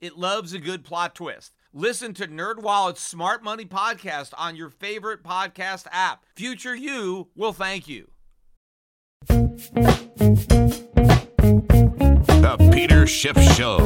It loves a good plot twist. Listen to NerdWallet's Smart Money podcast on your favorite podcast app. Future you will thank you. The Peter Schiff Show.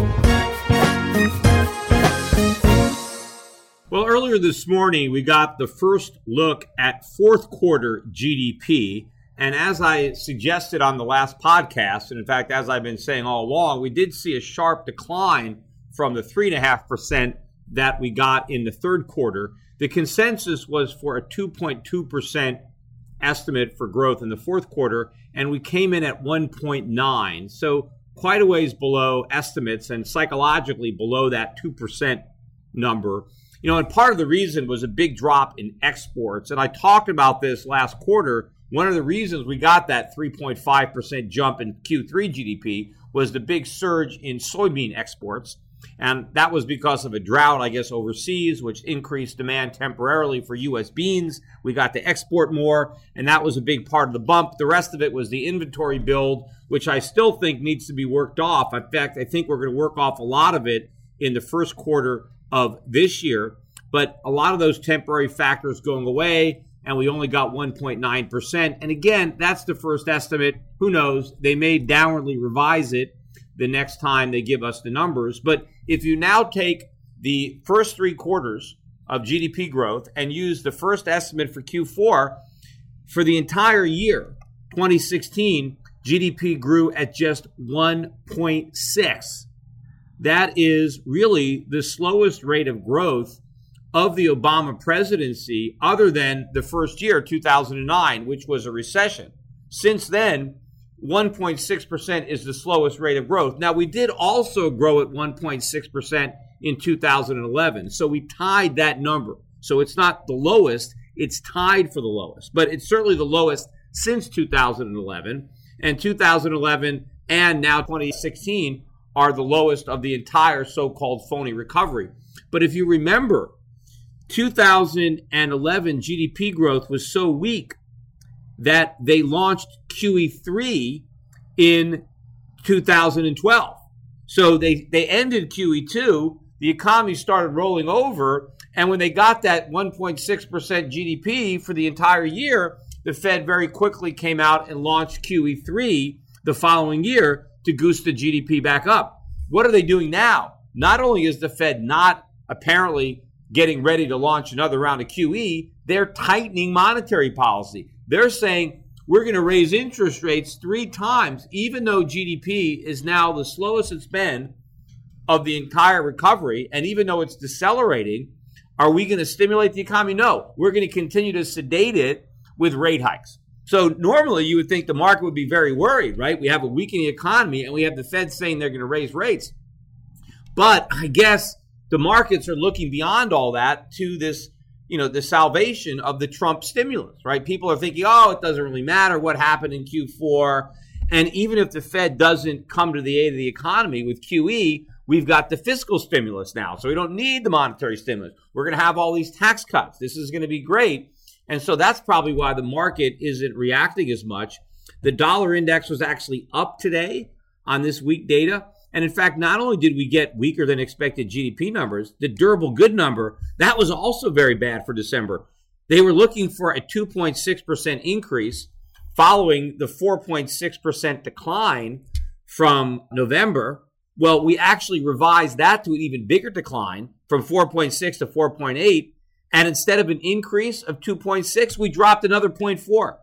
Well, earlier this morning, we got the first look at fourth quarter GDP. And as I suggested on the last podcast, and in fact, as I've been saying all along, we did see a sharp decline from the 3.5% that we got in the third quarter. The consensus was for a 2.2% estimate for growth in the fourth quarter, and we came in at 1.9. So quite a ways below estimates and psychologically below that 2% number. You know, and part of the reason was a big drop in exports. And I talked about this last quarter one of the reasons we got that 3.5% jump in Q3 GDP was the big surge in soybean exports. And that was because of a drought, I guess, overseas, which increased demand temporarily for U.S. beans. We got to export more, and that was a big part of the bump. The rest of it was the inventory build, which I still think needs to be worked off. In fact, I think we're going to work off a lot of it in the first quarter of this year. But a lot of those temporary factors going away, and we only got 1.9%. And again, that's the first estimate. Who knows? They may downwardly revise it the next time they give us the numbers. But if you now take the first three quarters of GDP growth and use the first estimate for Q4, for the entire year, 2016, GDP grew at just 1.6. That is really the slowest rate of growth of the Obama presidency other than the first year, 2009, which was a recession. Since then, 1.6% is the slowest rate of growth. Now, we did also grow at 1.6% in 2011. So we tied that number. So it's not the lowest, it's tied for the lowest, but it's certainly the lowest since 2011. And 2011 and now 2016 are the lowest of the entire so called phony recovery. But if you remember, 2011 GDP growth was so weak that they launched QE3 in 2012. So they, they ended QE2, the economy started rolling over, and when they got that 1.6% GDP for the entire year, the Fed very quickly came out and launched QE3 the following year to goose the GDP back up. What are they doing now? Not only is the Fed not apparently getting ready to launch another round of QE, they're tightening monetary policy. They're saying we're going to raise interest rates three times, even though GDP is now the slowest it's been of the entire recovery. And even though it's decelerating, are we going to stimulate the economy? No. We're going to continue to sedate it with rate hikes. So normally you would think the market would be very worried, right? We have a weakening economy and we have the Fed saying they're going to raise rates. But I guess the markets are looking beyond all that to this, you know, the salvation of the Trump stimulus, right? People are thinking, oh, it doesn't really matter what happened in Q4. And even if the Fed doesn't come to the aid of the economy with QE, we've got the fiscal stimulus now. So we don't need the monetary stimulus. We're going to have all these tax cuts. This is going to be great. And so that's probably why the market isn't reacting as much. The dollar index was actually up today on this weak data. And in fact, not only did we get weaker than expected GDP numbers, the durable good number, that was also very bad for December. They were looking for a 2.6% increase following the 4.6% decline from November. Well, we actually revised that to an even bigger decline from 4.6 to 4.8. And instead of an increase of 2.6, we dropped another 0.4.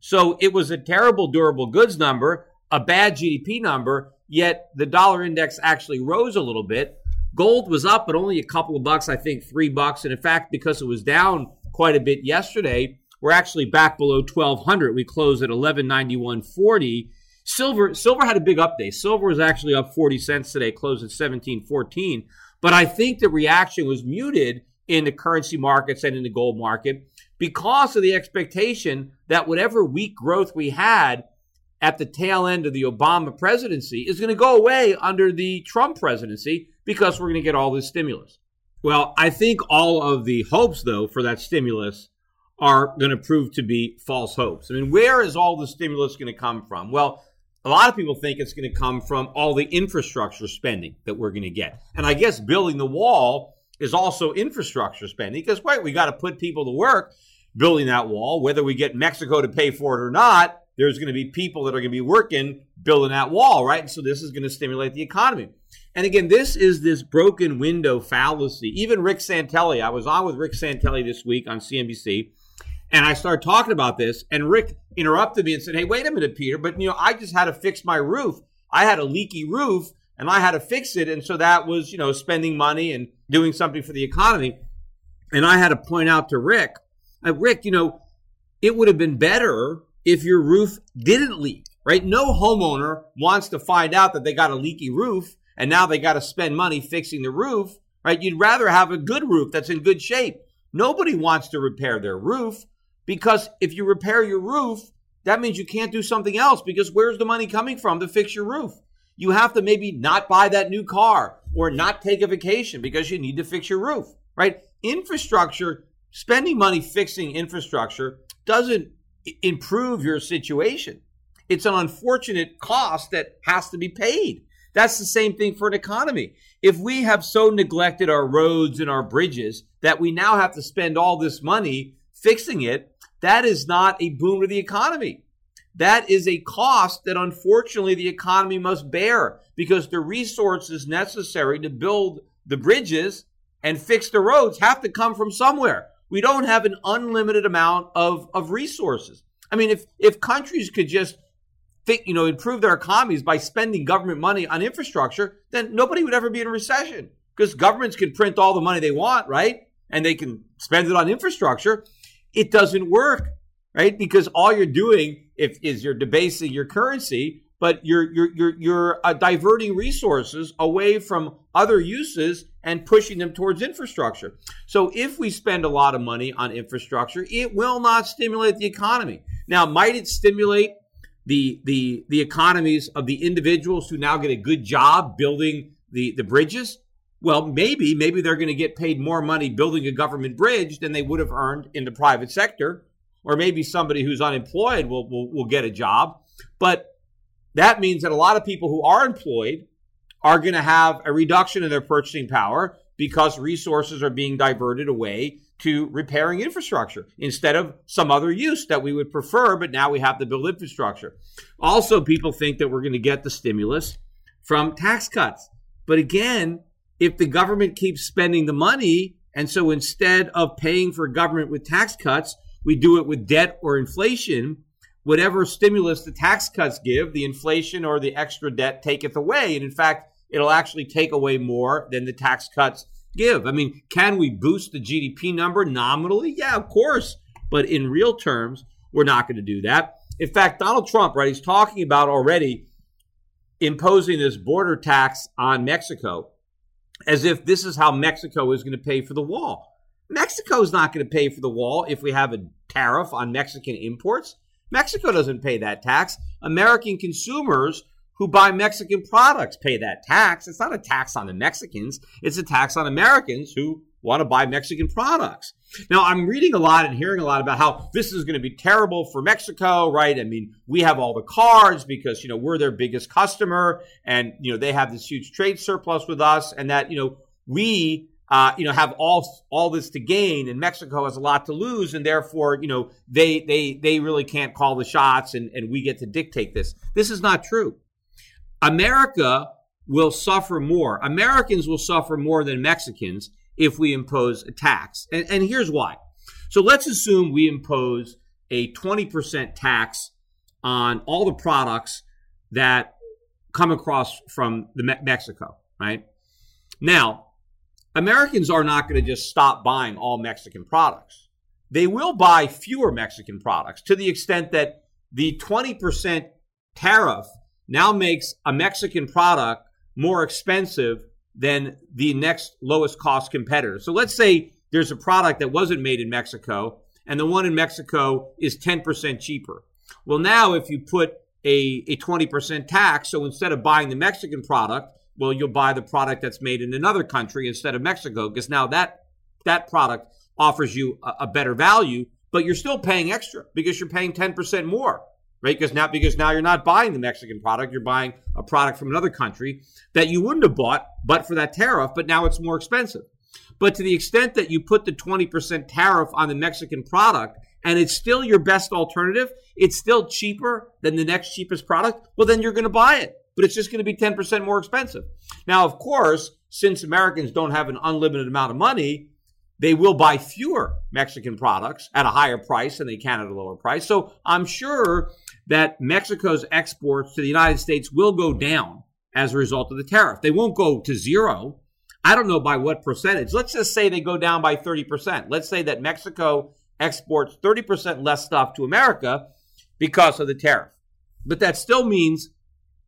So it was a terrible durable goods number, a bad GDP number, yet the dollar index actually rose a little bit. Gold was up, but only a couple of bucks, I think three bucks. And in fact, because it was down quite a bit yesterday, we're actually back below 1200. We closed at 1191.40. Silver silver had a big up day. Silver was actually up 40 cents today, closed at 1714. But I think the reaction was muted in the currency markets and in the gold market because of the expectation that whatever weak growth we had at the tail end of the Obama presidency is going to go away under the Trump presidency because we're going to get all this stimulus. Well, I think all of the hopes, though, for that stimulus are going to prove to be false hopes. I mean, where is all the stimulus going to come from? Well, a lot of people think it's going to come from all the infrastructure spending that we're going to get. And I guess building the wall is also infrastructure spending because, right, we got to put people to work building that wall. Whether we get Mexico to pay for it or not, there's going to be people that are going to be working building that wall, right? And so this is going to stimulate the economy. And again, this is this broken window fallacy. Even Rick Santelli, I was on with Rick Santelli this week on CNBC and I started talking about this, and Rick interrupted me and said, Hey, wait a minute, Peter, but you know, I just had to fix my roof. I had a leaky roof and I had to fix it. And so that was, you know, spending money and doing something for the economy. And I had to point out to Rick, Rick, you know, it would have been better if your roof didn't leak, right? No homeowner wants to find out that they got a leaky roof and now they got to spend money fixing the roof, right? You'd rather have a good roof that's in good shape. Nobody wants to repair their roof. Because if you repair your roof, that means you can't do something else because where's the money coming from to fix your roof? You have to maybe not buy that new car or not take a vacation because you need to fix your roof, right? Infrastructure, spending money fixing infrastructure doesn't improve your situation. It's an unfortunate cost that has to be paid. That's the same thing for an economy. If we have so neglected our roads and our bridges that we now have to spend all this money fixing it, that is not a boon to the economy. That is a cost that unfortunately the economy must bear because the resources necessary to build the bridges and fix the roads have to come from somewhere. We don't have an unlimited amount of, of resources. I mean, if, if countries could just think, you know, improve their economies by spending government money on infrastructure, then nobody would ever be in a recession because governments can print all the money they want, right? And they can spend it on infrastructure it doesn't work, right? Because all you're doing if, is you're debasing your currency, but you're you're you're you're uh, diverting resources away from other uses and pushing them towards infrastructure. So if we spend a lot of money on infrastructure, it will not stimulate the economy. Now, might it stimulate the the the economies of the individuals who now get a good job building the the bridges? Well, maybe, maybe they're going to get paid more money building a government bridge than they would have earned in the private sector. Or maybe somebody who's unemployed will, will, will get a job. But that means that a lot of people who are employed are going to have a reduction in their purchasing power because resources are being diverted away to repairing infrastructure instead of some other use that we would prefer, but now we have to build infrastructure. Also, people think that we're going to get the stimulus from tax cuts. But again, if the government keeps spending the money, and so instead of paying for government with tax cuts, we do it with debt or inflation, whatever stimulus the tax cuts give, the inflation or the extra debt taketh away. And in fact, it'll actually take away more than the tax cuts give. I mean, can we boost the GDP number nominally? Yeah, of course. But in real terms, we're not going to do that. In fact, Donald Trump, right, he's talking about already imposing this border tax on Mexico as if this is how Mexico is going to pay for the wall. Mexico is not going to pay for the wall if we have a tariff on Mexican imports. Mexico doesn't pay that tax. American consumers who buy Mexican products pay that tax. It's not a tax on the Mexicans, it's a tax on Americans who want to buy Mexican products. Now, I'm reading a lot and hearing a lot about how this is going to be terrible for Mexico, right? I mean, we have all the cards because, you know, we're their biggest customer and, you know, they have this huge trade surplus with us and that, you know, we uh, you know, have all all this to gain, and Mexico has a lot to lose, and therefore, you know, they they they really can't call the shots, and and we get to dictate this. This is not true. America will suffer more. Americans will suffer more than Mexicans if we impose a tax. And, and here's why. So let's assume we impose a 20% tax on all the products that come across from the Me- Mexico, right? Now, Americans are not going to just stop buying all Mexican products. They will buy fewer Mexican products to the extent that the 20% tariff now makes a Mexican product more expensive than the next lowest cost competitor. So let's say there's a product that wasn't made in Mexico and the one in Mexico is 10% cheaper. Well, now if you put a, a 20% tax, so instead of buying the Mexican product, well, you'll buy the product that's made in another country instead of Mexico, because now that that product offers you a, a better value, but you're still paying extra because you're paying 10% more right? Because now because now you're not buying the Mexican product, you're buying a product from another country that you wouldn't have bought but for that tariff, but now it's more expensive. But to the extent that you put the 20% tariff on the Mexican product and it's still your best alternative, it's still cheaper than the next cheapest product, well then you're going to buy it. But it's just going to be 10% more expensive. Now, of course, since Americans don't have an unlimited amount of money, they will buy fewer Mexican products at a higher price than they can at a lower price. So I'm sure that Mexico's exports to the United States will go down as a result of the tariff. They won't go to zero. I don't know by what percentage. Let's just say they go down by 30%. Let's say that Mexico exports 30% less stuff to America because of the tariff. But that still means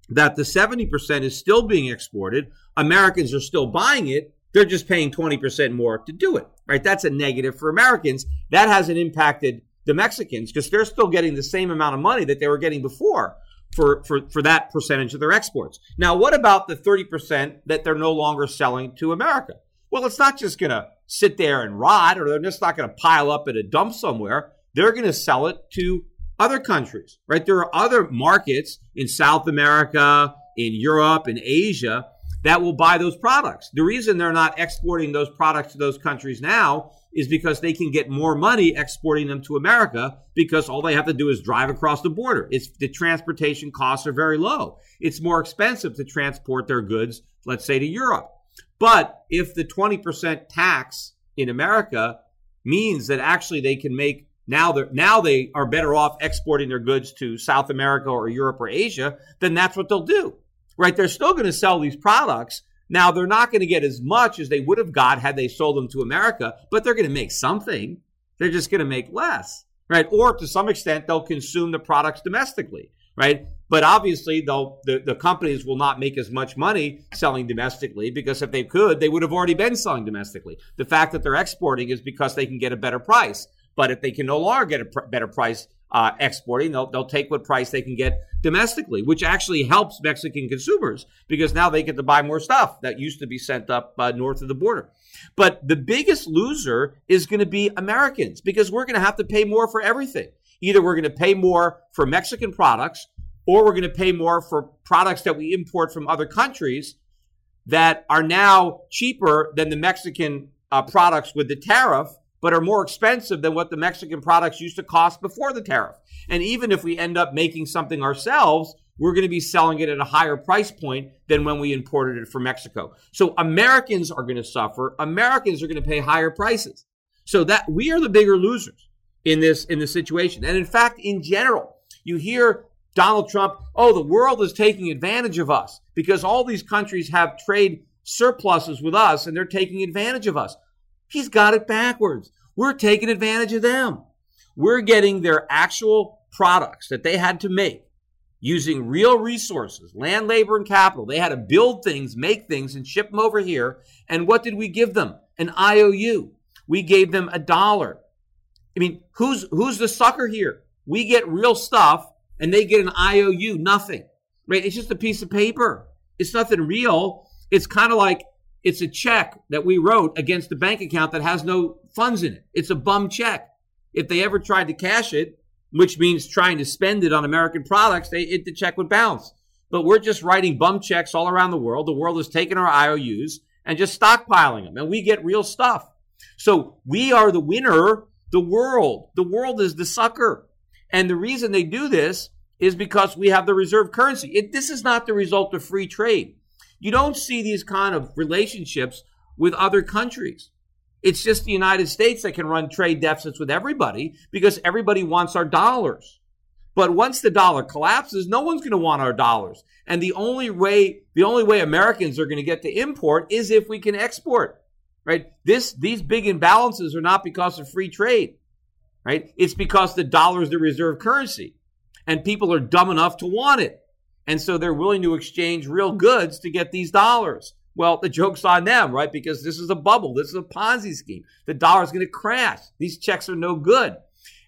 that the 70% is still being exported. Americans are still buying it. They're just paying 20% more to do it, right? That's a negative for Americans. That hasn't impacted the Mexicans because they're still getting the same amount of money that they were getting before for, for, for that percentage of their exports. Now, what about the 30% that they're no longer selling to America? Well, it's not just going to sit there and rot or they're just not going to pile up at a dump somewhere. They're going to sell it to other countries, right? There are other markets in South America, in Europe, in Asia that will buy those products. The reason they're not exporting those products to those countries now is because they can get more money exporting them to America because all they have to do is drive across the border. It's the transportation costs are very low. It's more expensive to transport their goods, let's say to Europe. But if the 20% tax in America means that actually they can make now they now they are better off exporting their goods to South America or Europe or Asia, then that's what they'll do. Right? They're still going to sell these products, now, they're not going to get as much as they would have got had they sold them to America, but they're going to make something. They're just going to make less, right? Or to some extent, they'll consume the products domestically, right? But obviously, they'll, the, the companies will not make as much money selling domestically because if they could, they would have already been selling domestically. The fact that they're exporting is because they can get a better price. But if they can no longer get a pr- better price, uh, exporting. They'll, they'll take what price they can get domestically, which actually helps Mexican consumers because now they get to buy more stuff that used to be sent up uh, north of the border. But the biggest loser is going to be Americans because we're going to have to pay more for everything. Either we're going to pay more for Mexican products or we're going to pay more for products that we import from other countries that are now cheaper than the Mexican uh, products with the tariff but are more expensive than what the Mexican products used to cost before the tariff. And even if we end up making something ourselves, we're going to be selling it at a higher price point than when we imported it from Mexico. So Americans are going to suffer. Americans are going to pay higher prices. So that we are the bigger losers in this in this situation. And in fact, in general, you hear Donald Trump, oh, the world is taking advantage of us because all these countries have trade surpluses with us and they're taking advantage of us. He's got it backwards. We're taking advantage of them. We're getting their actual products that they had to make using real resources, land, labor, and capital. They had to build things, make things, and ship them over here. And what did we give them? An IOU. We gave them a dollar. I mean, who's who's the sucker here? We get real stuff and they get an IOU, nothing. Right? It's just a piece of paper. It's nothing real. It's kind of like it's a check that we wrote against a bank account that has no funds in it. It's a bum check. If they ever tried to cash it, which means trying to spend it on American products, they, it, the check would bounce. But we're just writing bum checks all around the world. The world is taking our IOUs and just stockpiling them, and we get real stuff. So we are the winner. The world, the world is the sucker. And the reason they do this is because we have the reserve currency. It, this is not the result of free trade. You don't see these kind of relationships with other countries. It's just the United States that can run trade deficits with everybody because everybody wants our dollars. But once the dollar collapses, no one's going to want our dollars. And the only way, the only way Americans are going to get to import is if we can export. Right? This, these big imbalances are not because of free trade. Right? It's because the dollar is the reserve currency and people are dumb enough to want it. And so they're willing to exchange real goods to get these dollars. Well, the joke's on them, right? Because this is a bubble. This is a Ponzi scheme. The dollar's going to crash. These checks are no good.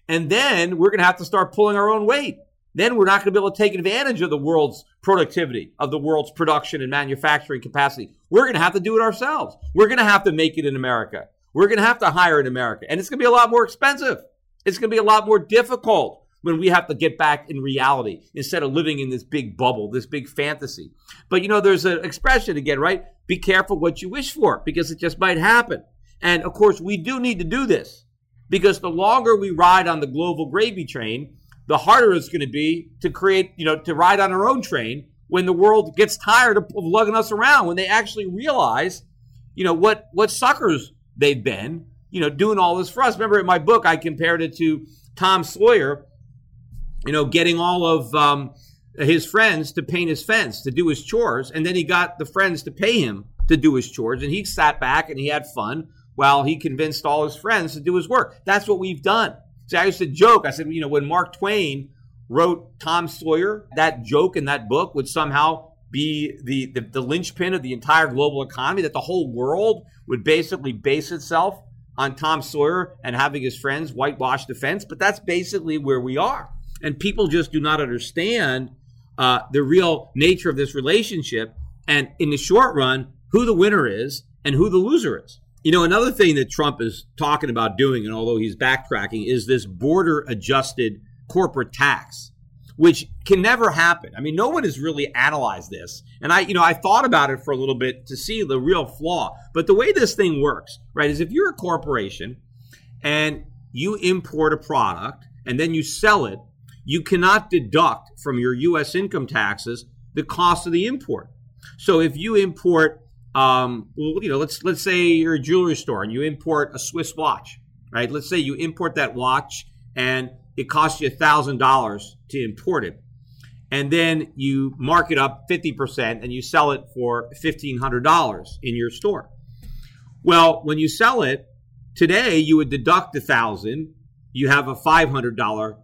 And then we're going to have to start pulling our own weight. Then we're not going to be able to take advantage of the world's productivity, of the world's production and manufacturing capacity. We're going to have to do it ourselves. We're going to have to make it in America. We're going to have to hire in America. And it's going to be a lot more expensive. It's going to be a lot more difficult when we have to get back in reality instead of living in this big bubble, this big fantasy. But you know, there's an expression again, right? Be careful what you wish for because it just might happen. And of course, we do need to do this because the longer we ride on the global gravy train, the harder it's going to be to create, you know, to ride on our own train when the world gets tired of, lugging us around, when they actually realize, you know, what what suckers they've been, you know, doing all this for us. Remember in my book, I compared it to Tom Sawyer, you know, getting all of um, his friends to paint his fence, to do his chores, and then he got the friends to pay him to do his chores, and he sat back and he had fun while he convinced all his friends to do his work. That's what we've done. See, I used to joke. I said, you know, when Mark Twain wrote Tom Sawyer, that joke in that book would somehow be the, the, the linchpin of the entire global economy, that the whole world would basically base itself on Tom Sawyer and having his friends whitewash the fence. But that's basically where we are. And people just do not understand uh, the real nature of this relationship. And in the short run, who the winner is and who the loser is. You know, another thing that Trump is talking about doing, and although he's backtracking, is this border adjusted corporate tax, which can never happen. I mean, no one has really analyzed this. And I, you know, I thought about it for a little bit to see the real flaw. But the way this thing works, right, is if you're a corporation and you import a product and then you sell it, you cannot deduct from your U.S. income taxes the cost of the import. So if you import um, you know, let's let's say you're a jewelry store and you import a Swiss watch, right? Let's say you import that watch and it costs you thousand dollars to import it, and then you mark it up fifty percent and you sell it for fifteen hundred dollars in your store. Well, when you sell it today, you would deduct a thousand. You have a five hundred dollar,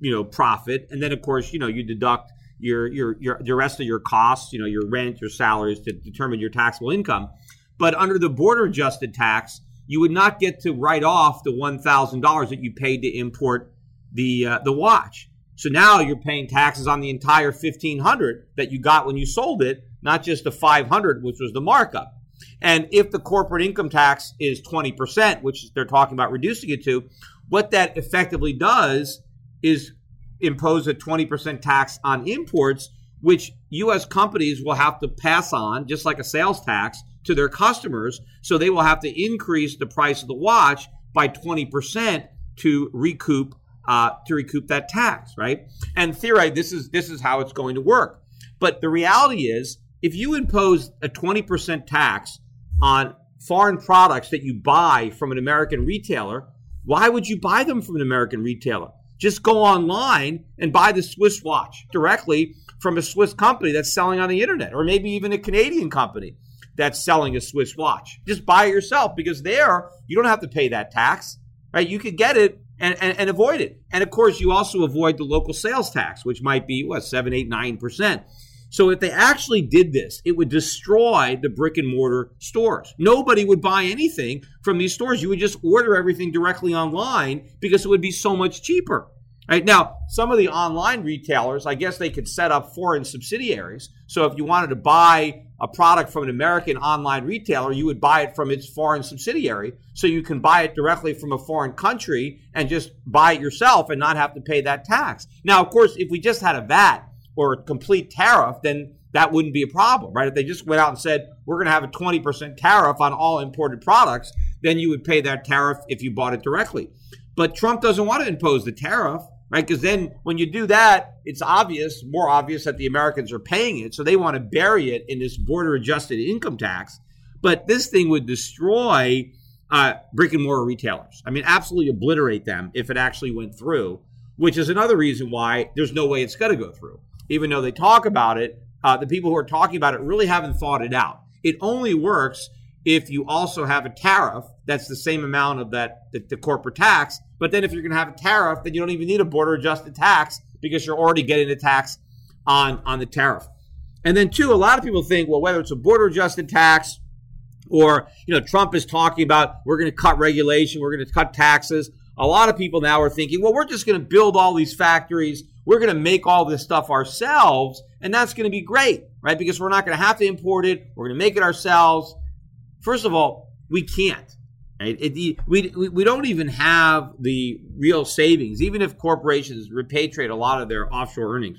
you know, profit, and then of course, you know, you deduct your your your the rest of your costs, you know, your rent, your salaries to determine your taxable income. But under the border adjusted tax, you would not get to write off the one thousand dollars that you paid to import the uh, the watch. So now you're paying taxes on the entire fifteen hundred that you got when you sold it, not just the five hundred, which was the markup. And if the corporate income tax is twenty percent, which they're talking about reducing it to, what that effectively does is impose a 20% tax on imports, which U.S. companies will have to pass on, just like a sales tax, to their customers. So they will have to increase the price of the watch by 20% to recoup uh, to recoup that tax, right? And theory, this is this is how it's going to work. But the reality is, if you impose a 20% tax on foreign products that you buy from an American retailer, why would you buy them from an American retailer? Just go online and buy the Swiss watch directly from a Swiss company that's selling on the internet, or maybe even a Canadian company that's selling a Swiss watch. Just buy it yourself because there you don't have to pay that tax, right? You could get it and, and, and avoid it. And of course, you also avoid the local sales tax, which might be what, seven, eight, nine percent. So if they actually did this, it would destroy the brick and mortar stores. Nobody would buy anything from these stores. You would just order everything directly online because it would be so much cheaper. Right now, some of the online retailers, I guess they could set up foreign subsidiaries. So if you wanted to buy a product from an American online retailer, you would buy it from its foreign subsidiary. So you can buy it directly from a foreign country and just buy it yourself and not have to pay that tax. Now, of course, if we just had a VAT, or a complete tariff, then that wouldn't be a problem, right? If they just went out and said, we're going to have a 20% tariff on all imported products, then you would pay that tariff if you bought it directly. But Trump doesn't want to impose the tariff, right? Because then when you do that, it's obvious, more obvious that the Americans are paying it. So they want to bury it in this border adjusted income tax. But this thing would destroy uh, brick and mortar retailers. I mean, absolutely obliterate them if it actually went through, which is another reason why there's no way it's going to go through even though they talk about it, uh, the people who are talking about it really haven't thought it out. It only works if you also have a tariff that's the same amount of that the, the corporate tax. But then if you're going to have a tariff, then you don't even need a border adjusted tax because you're already getting the tax on on the tariff. And then two, a lot of people think, well, whether it's a border adjusted tax or you know Trump is talking about we're going to cut regulation, we're going to cut taxes. A lot of people now are thinking, well, we're just going to build all these factories, we're going to make all this stuff ourselves, and that's going to be great, right? Because we're not going to have to import it, we're going to make it ourselves. First of all, we can't. Right? It, we, we don't even have the real savings, even if corporations repatriate a lot of their offshore earnings.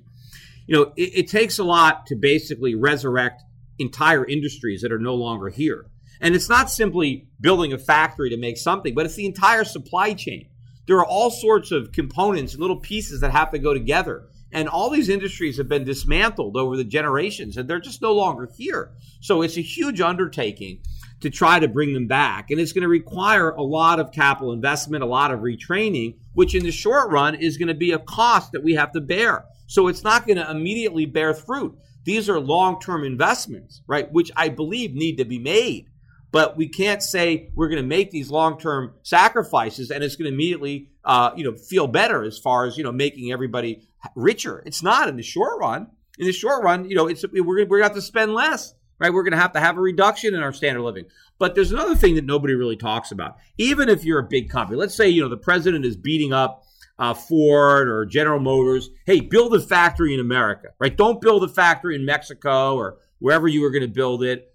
You know, it, it takes a lot to basically resurrect entire industries that are no longer here. And it's not simply building a factory to make something, but it's the entire supply chain. There are all sorts of components and little pieces that have to go together. And all these industries have been dismantled over the generations and they're just no longer here. So it's a huge undertaking to try to bring them back. And it's going to require a lot of capital investment, a lot of retraining, which in the short run is going to be a cost that we have to bear. So it's not going to immediately bear fruit. These are long term investments, right? Which I believe need to be made. But we can't say we're going to make these long term sacrifices and it's going to immediately, uh, you know, feel better as far as you know making everybody richer. It's not in the short run. In the short run, you know, it's we're we're going to have to spend less right? We're going to have to have a reduction in our standard of living. But there's another thing that nobody really talks about. Even if you're a big company, let's say you know the president is beating up uh, Ford or General Motors. Hey, build a factory in America, right? Don't build a factory in Mexico or wherever you were going to build it,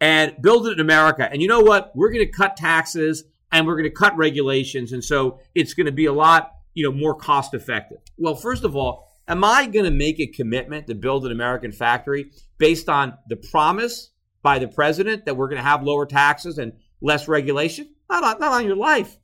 and build it in America. And you know what? We're going to cut taxes and we're going to cut regulations, and so it's going to be a lot you know more cost effective. Well, first of all, Am I going to make a commitment to build an American factory based on the promise by the president that we're going to have lower taxes and less regulation? Not on, not on your life.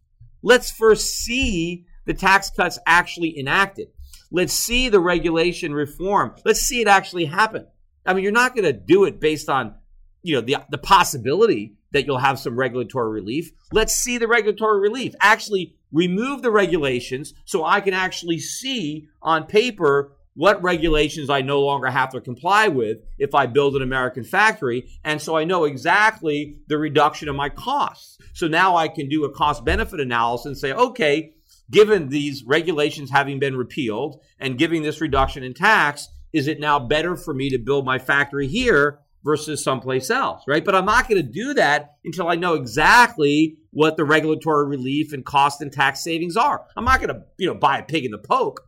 Let's first see the tax cuts actually enacted. Let's see the regulation reform. Let's see it actually happen. I mean, you're not going to do it based on, you know, the, the possibility that you'll have some regulatory relief. Let's see the regulatory relief. Actually remove the regulations so I can actually see on paper what regulations I no longer have to comply with if I build an American factory. And so I know exactly the reduction of my costs. So now I can do a cost benefit analysis and say, okay, given these regulations having been repealed and giving this reduction in tax, is it now better for me to build my factory here versus someplace else, right? But I'm not going to do that until I know exactly what the regulatory relief and cost and tax savings are. I'm not going to, you know, buy a pig in the poke.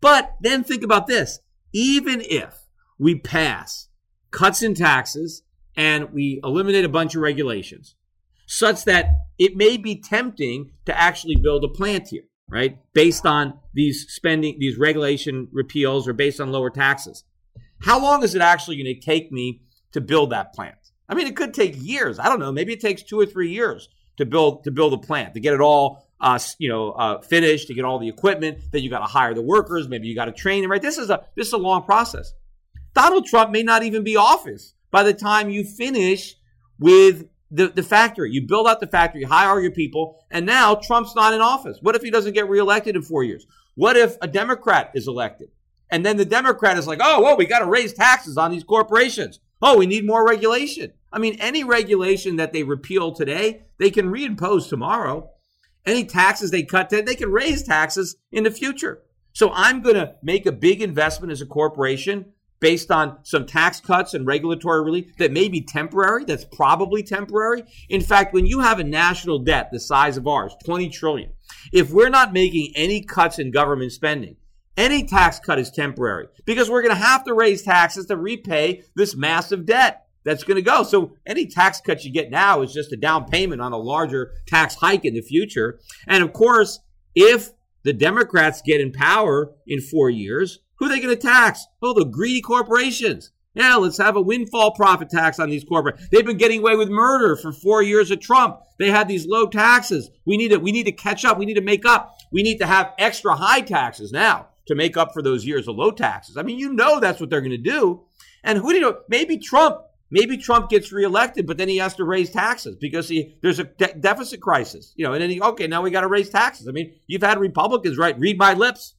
But then think about this. Even if we pass cuts in taxes and we eliminate a bunch of regulations such that it may be tempting to actually build a plant here, right? Based on these spending, these regulation repeals or based on lower taxes. How long is it actually going to take me to build that plant. I mean, it could take years. I don't know. Maybe it takes two or three years to build to build a plant to get it all uh, you know uh, finished to get all the equipment. Then you got to hire the workers. Maybe you got to train them. Right. This is a this is a long process. Donald Trump may not even be office by the time you finish with the, the factory. You build out the factory, hire your people, and now Trump's not in office. What if he doesn't get reelected in four years? What if a Democrat is elected? And then the Democrat is like, oh, well, we got to raise taxes on these corporations. Oh, we need more regulation. I mean, any regulation that they repeal today, they can reimpose tomorrow. Any taxes they cut today, they can raise taxes in the future. So I'm going to make a big investment as a corporation based on some tax cuts and regulatory relief that may be temporary, that's probably temporary. In fact, when you have a national debt the size of ours, 20 trillion, if we're not making any cuts in government spending, any tax cut is temporary because we're going to have to raise taxes to repay this massive debt that's going to go. So any tax cut you get now is just a down payment on a larger tax hike in the future. And of course, if the Democrats get in power in four years, who are they going to tax? Oh, the greedy corporations. Yeah, let's have a windfall profit tax on these corporate. They've been getting away with murder for four years of Trump. They had these low taxes. We need to we need to catch up. We need to make up. We need to have extra high taxes now to make up for those years of low taxes. I mean, you know that's what they're going to do. And who do you know? Maybe Trump. Maybe Trump gets reelected, but then he has to raise taxes because he there's a de- deficit crisis. You know, and then he okay, now we got to raise taxes. I mean, you've had Republicans right read my lips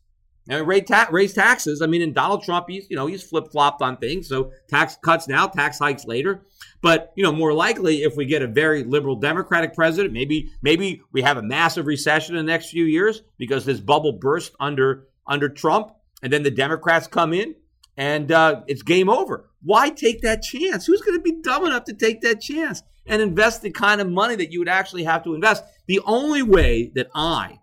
and raise, ta- raise taxes. I mean, and Donald Trump, he's you know he's flip flopped on things. So tax cuts now, tax hikes later. But you know, more likely, if we get a very liberal Democratic president, maybe maybe we have a massive recession in the next few years because this bubble burst under under Trump, and then the Democrats come in, and uh, it's game over. why take that chance? Who's going to be dumb enough to take that chance and invest the kind of money that you would actually have to invest? The only way that I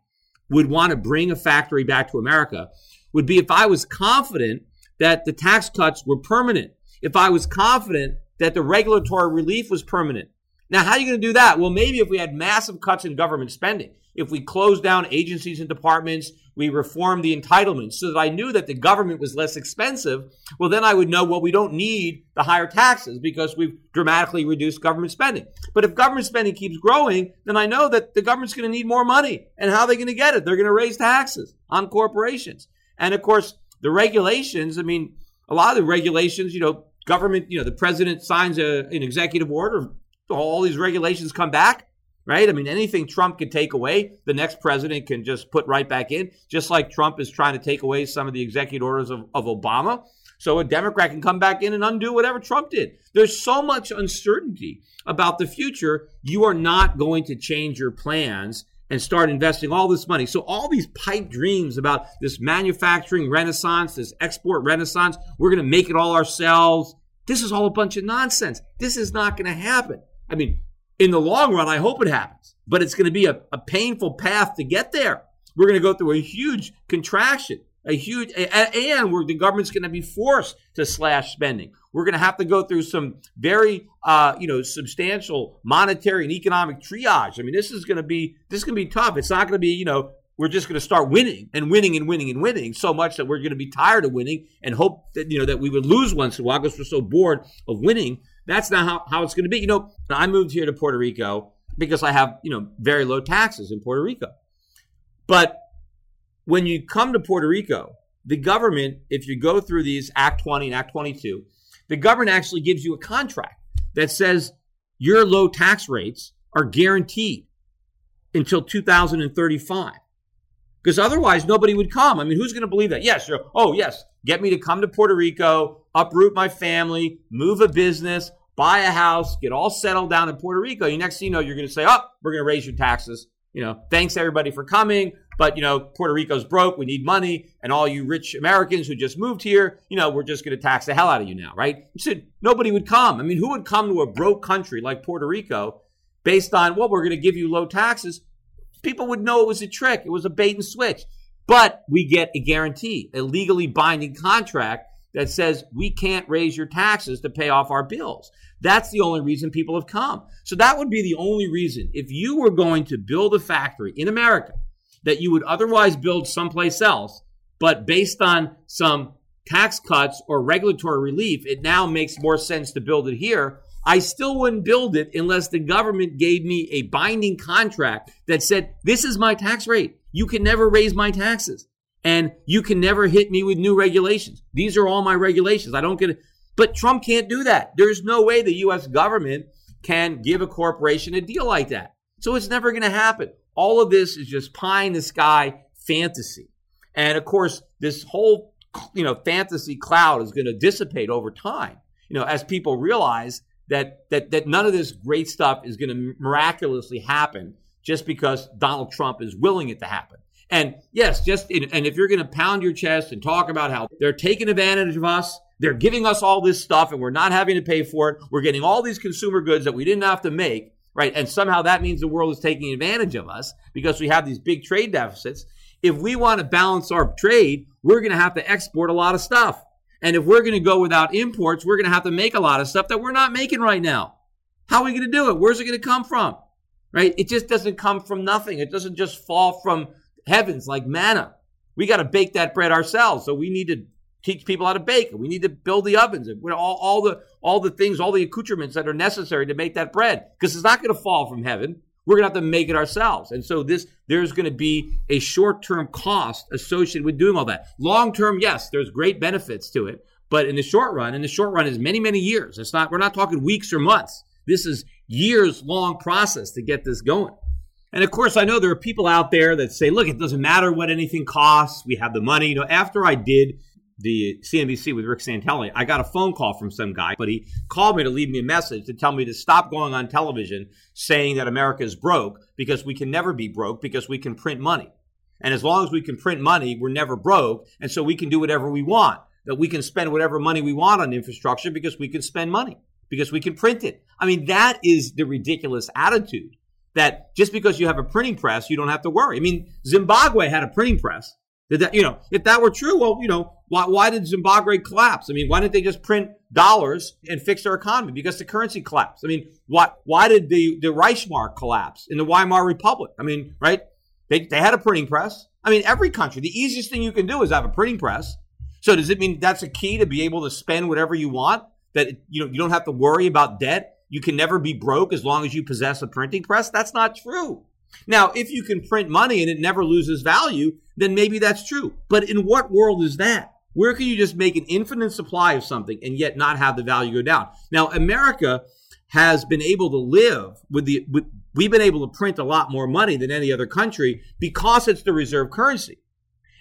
would want to bring a factory back to America would be if I was confident that the tax cuts were permanent, if I was confident that the regulatory relief was permanent. Now, how are you going to do that? Well, maybe if we had massive cuts in government spending, if we closed down agencies and departments, we reformed the entitlements so that I knew that the government was less expensive, well, then I would know, well, we don't need the higher taxes because we've dramatically reduced government spending. But if government spending keeps growing, then I know that the government's going to need more money. And how are they going to get it? They're going to raise taxes on corporations. And of course, the regulations, I mean, a lot of the regulations, you know, government, you know, the president signs a, an executive order, all these regulations come back, right? I mean, anything Trump can take away, the next president can just put right back in, just like Trump is trying to take away some of the executive orders of, of Obama. So a Democrat can come back in and undo whatever Trump did. There's so much uncertainty about the future. You are not going to change your plans and start investing all this money. So all these pipe dreams about this manufacturing renaissance, this export renaissance, we're going to make it all ourselves. This is all a bunch of nonsense. This is not going to happen. I mean, in the long run, I hope it happens, but it's going to be a, a painful path to get there. We're going to go through a huge contraction, a huge, and where the government's going to be forced to slash spending. We're going to have to go through some very, uh, you know, substantial monetary and economic triage. I mean, this is going to be this is going to be tough. It's not going to be, you know, we're just going to start winning and winning and winning and winning so much that we're going to be tired of winning and hope that you know that we would lose once in a while because we're so bored of winning. That's not how, how it's going to be. You know, I moved here to Puerto Rico because I have you know very low taxes in Puerto Rico, but when you come to Puerto Rico, the government, if you go through these Act 20 and Act 22, the government actually gives you a contract that says your low tax rates are guaranteed until 2035. Because otherwise, nobody would come. I mean, who's going to believe that? Yes, oh, yes, get me to come to Puerto Rico, uproot my family, move a business, buy a house, get all settled down in Puerto Rico. You next thing you know, you're going to say, oh, we're going to raise your taxes. You know, thanks everybody for coming. But, you know, Puerto Rico's broke. We need money. And all you rich Americans who just moved here, you know, we're just going to tax the hell out of you now, right? Said nobody would come. I mean, who would come to a broke country like Puerto Rico based on, well, we're going to give you low taxes? People would know it was a trick. It was a bait and switch. But we get a guarantee, a legally binding contract that says we can't raise your taxes to pay off our bills. That's the only reason people have come. So that would be the only reason. If you were going to build a factory in America that you would otherwise build someplace else, but based on some tax cuts or regulatory relief, it now makes more sense to build it here. I still wouldn't build it unless the government gave me a binding contract that said, This is my tax rate. You can never raise my taxes. And you can never hit me with new regulations. These are all my regulations. I don't get it. But Trump can't do that. There's no way the US government can give a corporation a deal like that. So it's never going to happen. All of this is just pie in the sky fantasy. And of course, this whole you know fantasy cloud is going to dissipate over time. You know, as people realize that that that none of this great stuff is going to miraculously happen just because Donald Trump is willing it to happen. And yes, just in, and if you're going to pound your chest and talk about how they're taking advantage of us, they're giving us all this stuff and we're not having to pay for it. We're getting all these consumer goods that we didn't have to make right? And somehow that means the world is taking advantage of us because we have these big trade deficits. If we want to balance our trade, we're going to have to export a lot of stuff. And if we're going to go without imports, we're going to have to make a lot of stuff that we're not making right now. How are we going to do it? Where's it going to come from? Right? It just doesn't come from nothing. It doesn't just fall from heavens like manna. We got to bake that bread ourselves. So we need to teach people how to bake. We need to build the ovens and all, all the all the things, all the accoutrements that are necessary to make that bread. Because it's not going to fall from heaven. We're going to have to make it ourselves. And so this there's going to be a short-term cost associated with doing all that. Long-term, yes, there's great benefits to it. But in the short run, in the short run is many, many years. It's not, we're not talking weeks or months. This is years long process to get this going. And of course, I know there are people out there that say, look, it doesn't matter what anything costs. We have the money. You know, after I did the CNBC with Rick Santelli, I got a phone call from some guy, but he called me to leave me a message to tell me to stop going on television saying that America is broke because we can never be broke because we can print money. And as long as we can print money, we're never broke. And so we can do whatever we want. that we can spend whatever money we want on infrastructure because we can spend money, because we can print it. I mean, that is the ridiculous attitude that just because you have a printing press, you don't have to worry. I mean, Zimbabwe had a printing press. Did that, you know, if that were true, well, you know, why, why did Zimbabwe collapse? I mean, why didn't they just print dollars and fix their economy? Because the currency collapsed. I mean, why, why did the, the Reichsmark collapse in the Weimar Republic? I mean, right? They, they had a printing press. I mean, every country, the easiest thing you can do is have a printing press. So does it mean that's a key to be able to spend whatever you want? That you know you don't have to worry about debt. You can never be broke as long as you possess a printing press. That's not true. Now, if you can print money and it never loses value, then maybe that's true. But in what world is that? Where can you just make an infinite supply of something and yet not have the value go down? Now, America has been able to live with the with, we've been able to print a lot more money than any other country because it's the reserve currency.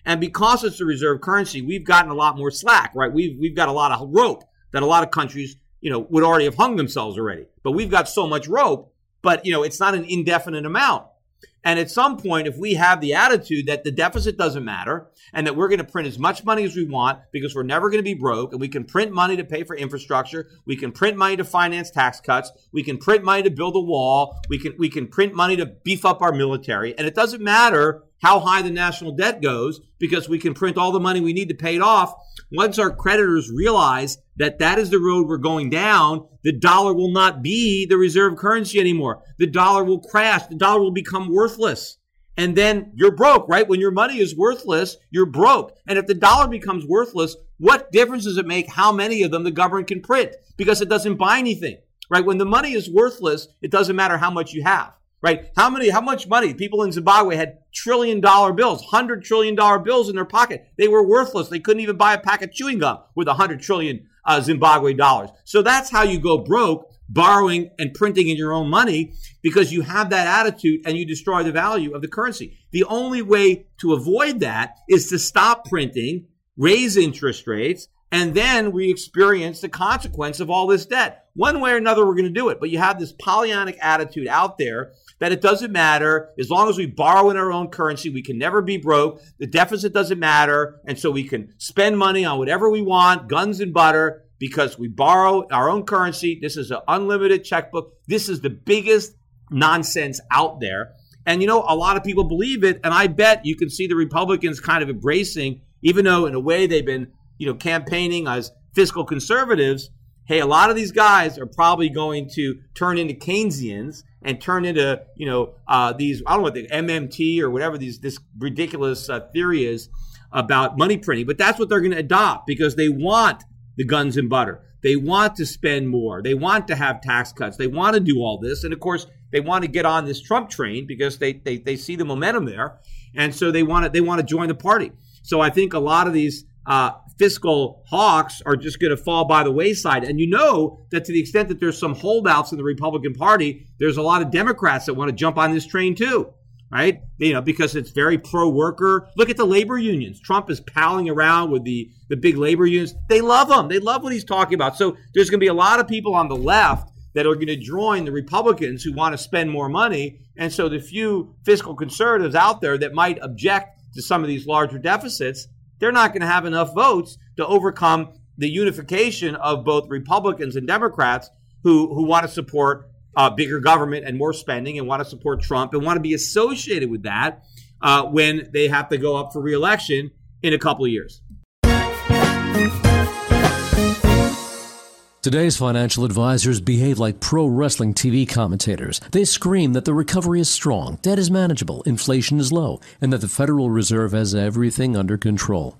And because it's the reserve currency, we've gotten a lot more slack, right? We've we've got a lot of rope that a lot of countries, you know, would already have hung themselves already. But we've got so much rope, but you know, it's not an indefinite amount. And at some point, if we have the attitude that the deficit doesn't matter and that we're going to print as much money as we want because we're never going to be broke and we can print money to pay for infrastructure, we can print money to finance tax cuts, we can print money to build a wall, we can we can print money to beef up our military, and it doesn't matter how high the national debt goes because we can print all the money we need to pay it off. Once our creditors realize that that is the road we're going down, the dollar will not be the reserve currency anymore. The dollar will crash. The dollar will become worthless. And then you're broke, right? When your money is worthless, you're broke. And if the dollar becomes worthless, what difference does it make how many of them the government can print? Because it doesn't buy anything, right? When the money is worthless, it doesn't matter how much you have right? How many, how much money? People in Zimbabwe had trillion dollar bills, hundred trillion dollar bills in their pocket. They were worthless. They couldn't even buy a pack of chewing gum with a hundred trillion uh, Zimbabwe dollars. So that's how you go broke, borrowing and printing in your own money because you have that attitude and you destroy the value of the currency. The only way to avoid that is to stop printing, raise interest rates, and then we experience the consequence of all this debt. One way or another, we're going to do it. But you have this Pollyannic attitude out there that it doesn't matter. As long as we borrow in our own currency, we can never be broke. The deficit doesn't matter. And so we can spend money on whatever we want, guns and butter, because we borrow our own currency. This is an unlimited checkbook. This is the biggest nonsense out there. And you know, a lot of people believe it. And I bet you can see the Republicans kind of embracing, even though in a way they've been, you know, campaigning as fiscal conservatives. Hey, a lot of these guys are probably going to turn into Keynesians and turn into you know uh, these I don't know what the MMT or whatever these this ridiculous uh, theory is about money printing, but that's what they're going to adopt because they want the guns and butter. They want to spend more. They want to have tax cuts. They want to do all this, and of course they want to get on this Trump train because they they, they see the momentum there, and so they want to they want to join the party. So I think a lot of these uh, fiscal hawks are just going to fall by the wayside. And you know that to the extent that there's some holdouts in the Republican Party, there's a lot of Democrats that want to jump on this train too, right? You know, because it's very pro worker. Look at the labor unions. Trump is palling around with the, the big labor unions. They love him. They love what he's talking about. So there's going to be a lot of people on the left that are going to join the Republicans who want to spend more money. And so the few fiscal conservatives out there that might object to some of these larger deficits, they're not going to have enough votes to overcome the unification of both Republicans and Democrats who, who want to support uh, bigger government and more spending and want to support Trump and want to be associated with that uh, when they have to go up for reelection in a couple of years. Today's financial advisors behave like pro wrestling TV commentators. They scream that the recovery is strong, debt is manageable, inflation is low, and that the Federal Reserve has everything under control.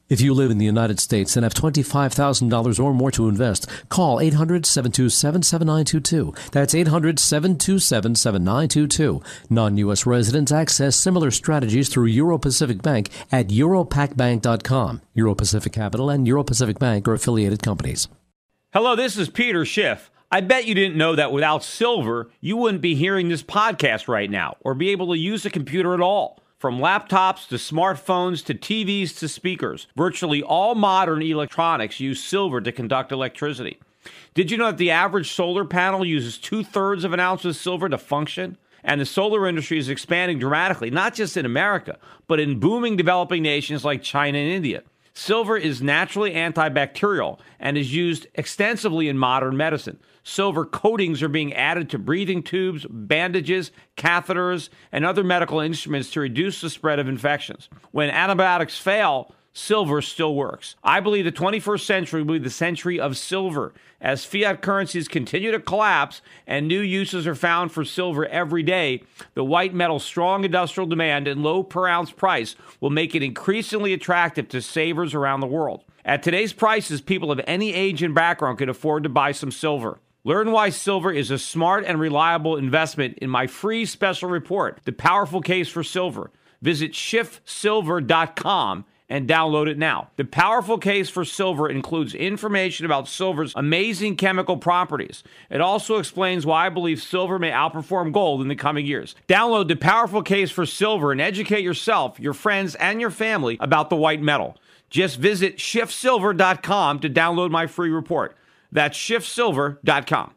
If you live in the United States and have $25,000 or more to invest, call 800 727 7922. That's 800 727 7922. Non U.S. residents access similar strategies through Euro Pacific Bank at europacbank.com. Euro Pacific Capital and Euro Pacific Bank are affiliated companies. Hello, this is Peter Schiff. I bet you didn't know that without silver, you wouldn't be hearing this podcast right now or be able to use a computer at all. From laptops to smartphones to TVs to speakers, virtually all modern electronics use silver to conduct electricity. Did you know that the average solar panel uses two thirds of an ounce of silver to function? And the solar industry is expanding dramatically, not just in America, but in booming developing nations like China and India. Silver is naturally antibacterial and is used extensively in modern medicine. Silver coatings are being added to breathing tubes, bandages, catheters, and other medical instruments to reduce the spread of infections. When antibiotics fail, silver still works. I believe the 21st century will be the century of silver. As fiat currencies continue to collapse and new uses are found for silver every day, the white metal's strong industrial demand and low per ounce price will make it increasingly attractive to savers around the world. At today's prices, people of any age and background can afford to buy some silver. Learn why silver is a smart and reliable investment in my free special report, The Powerful Case for Silver. Visit schiffsilver.com and download it now. The Powerful Case for Silver includes information about silver's amazing chemical properties. It also explains why I believe silver may outperform gold in the coming years. Download The Powerful Case for Silver and educate yourself, your friends, and your family about the white metal. Just visit schiffsilver.com to download my free report. That's schiffsilver.com.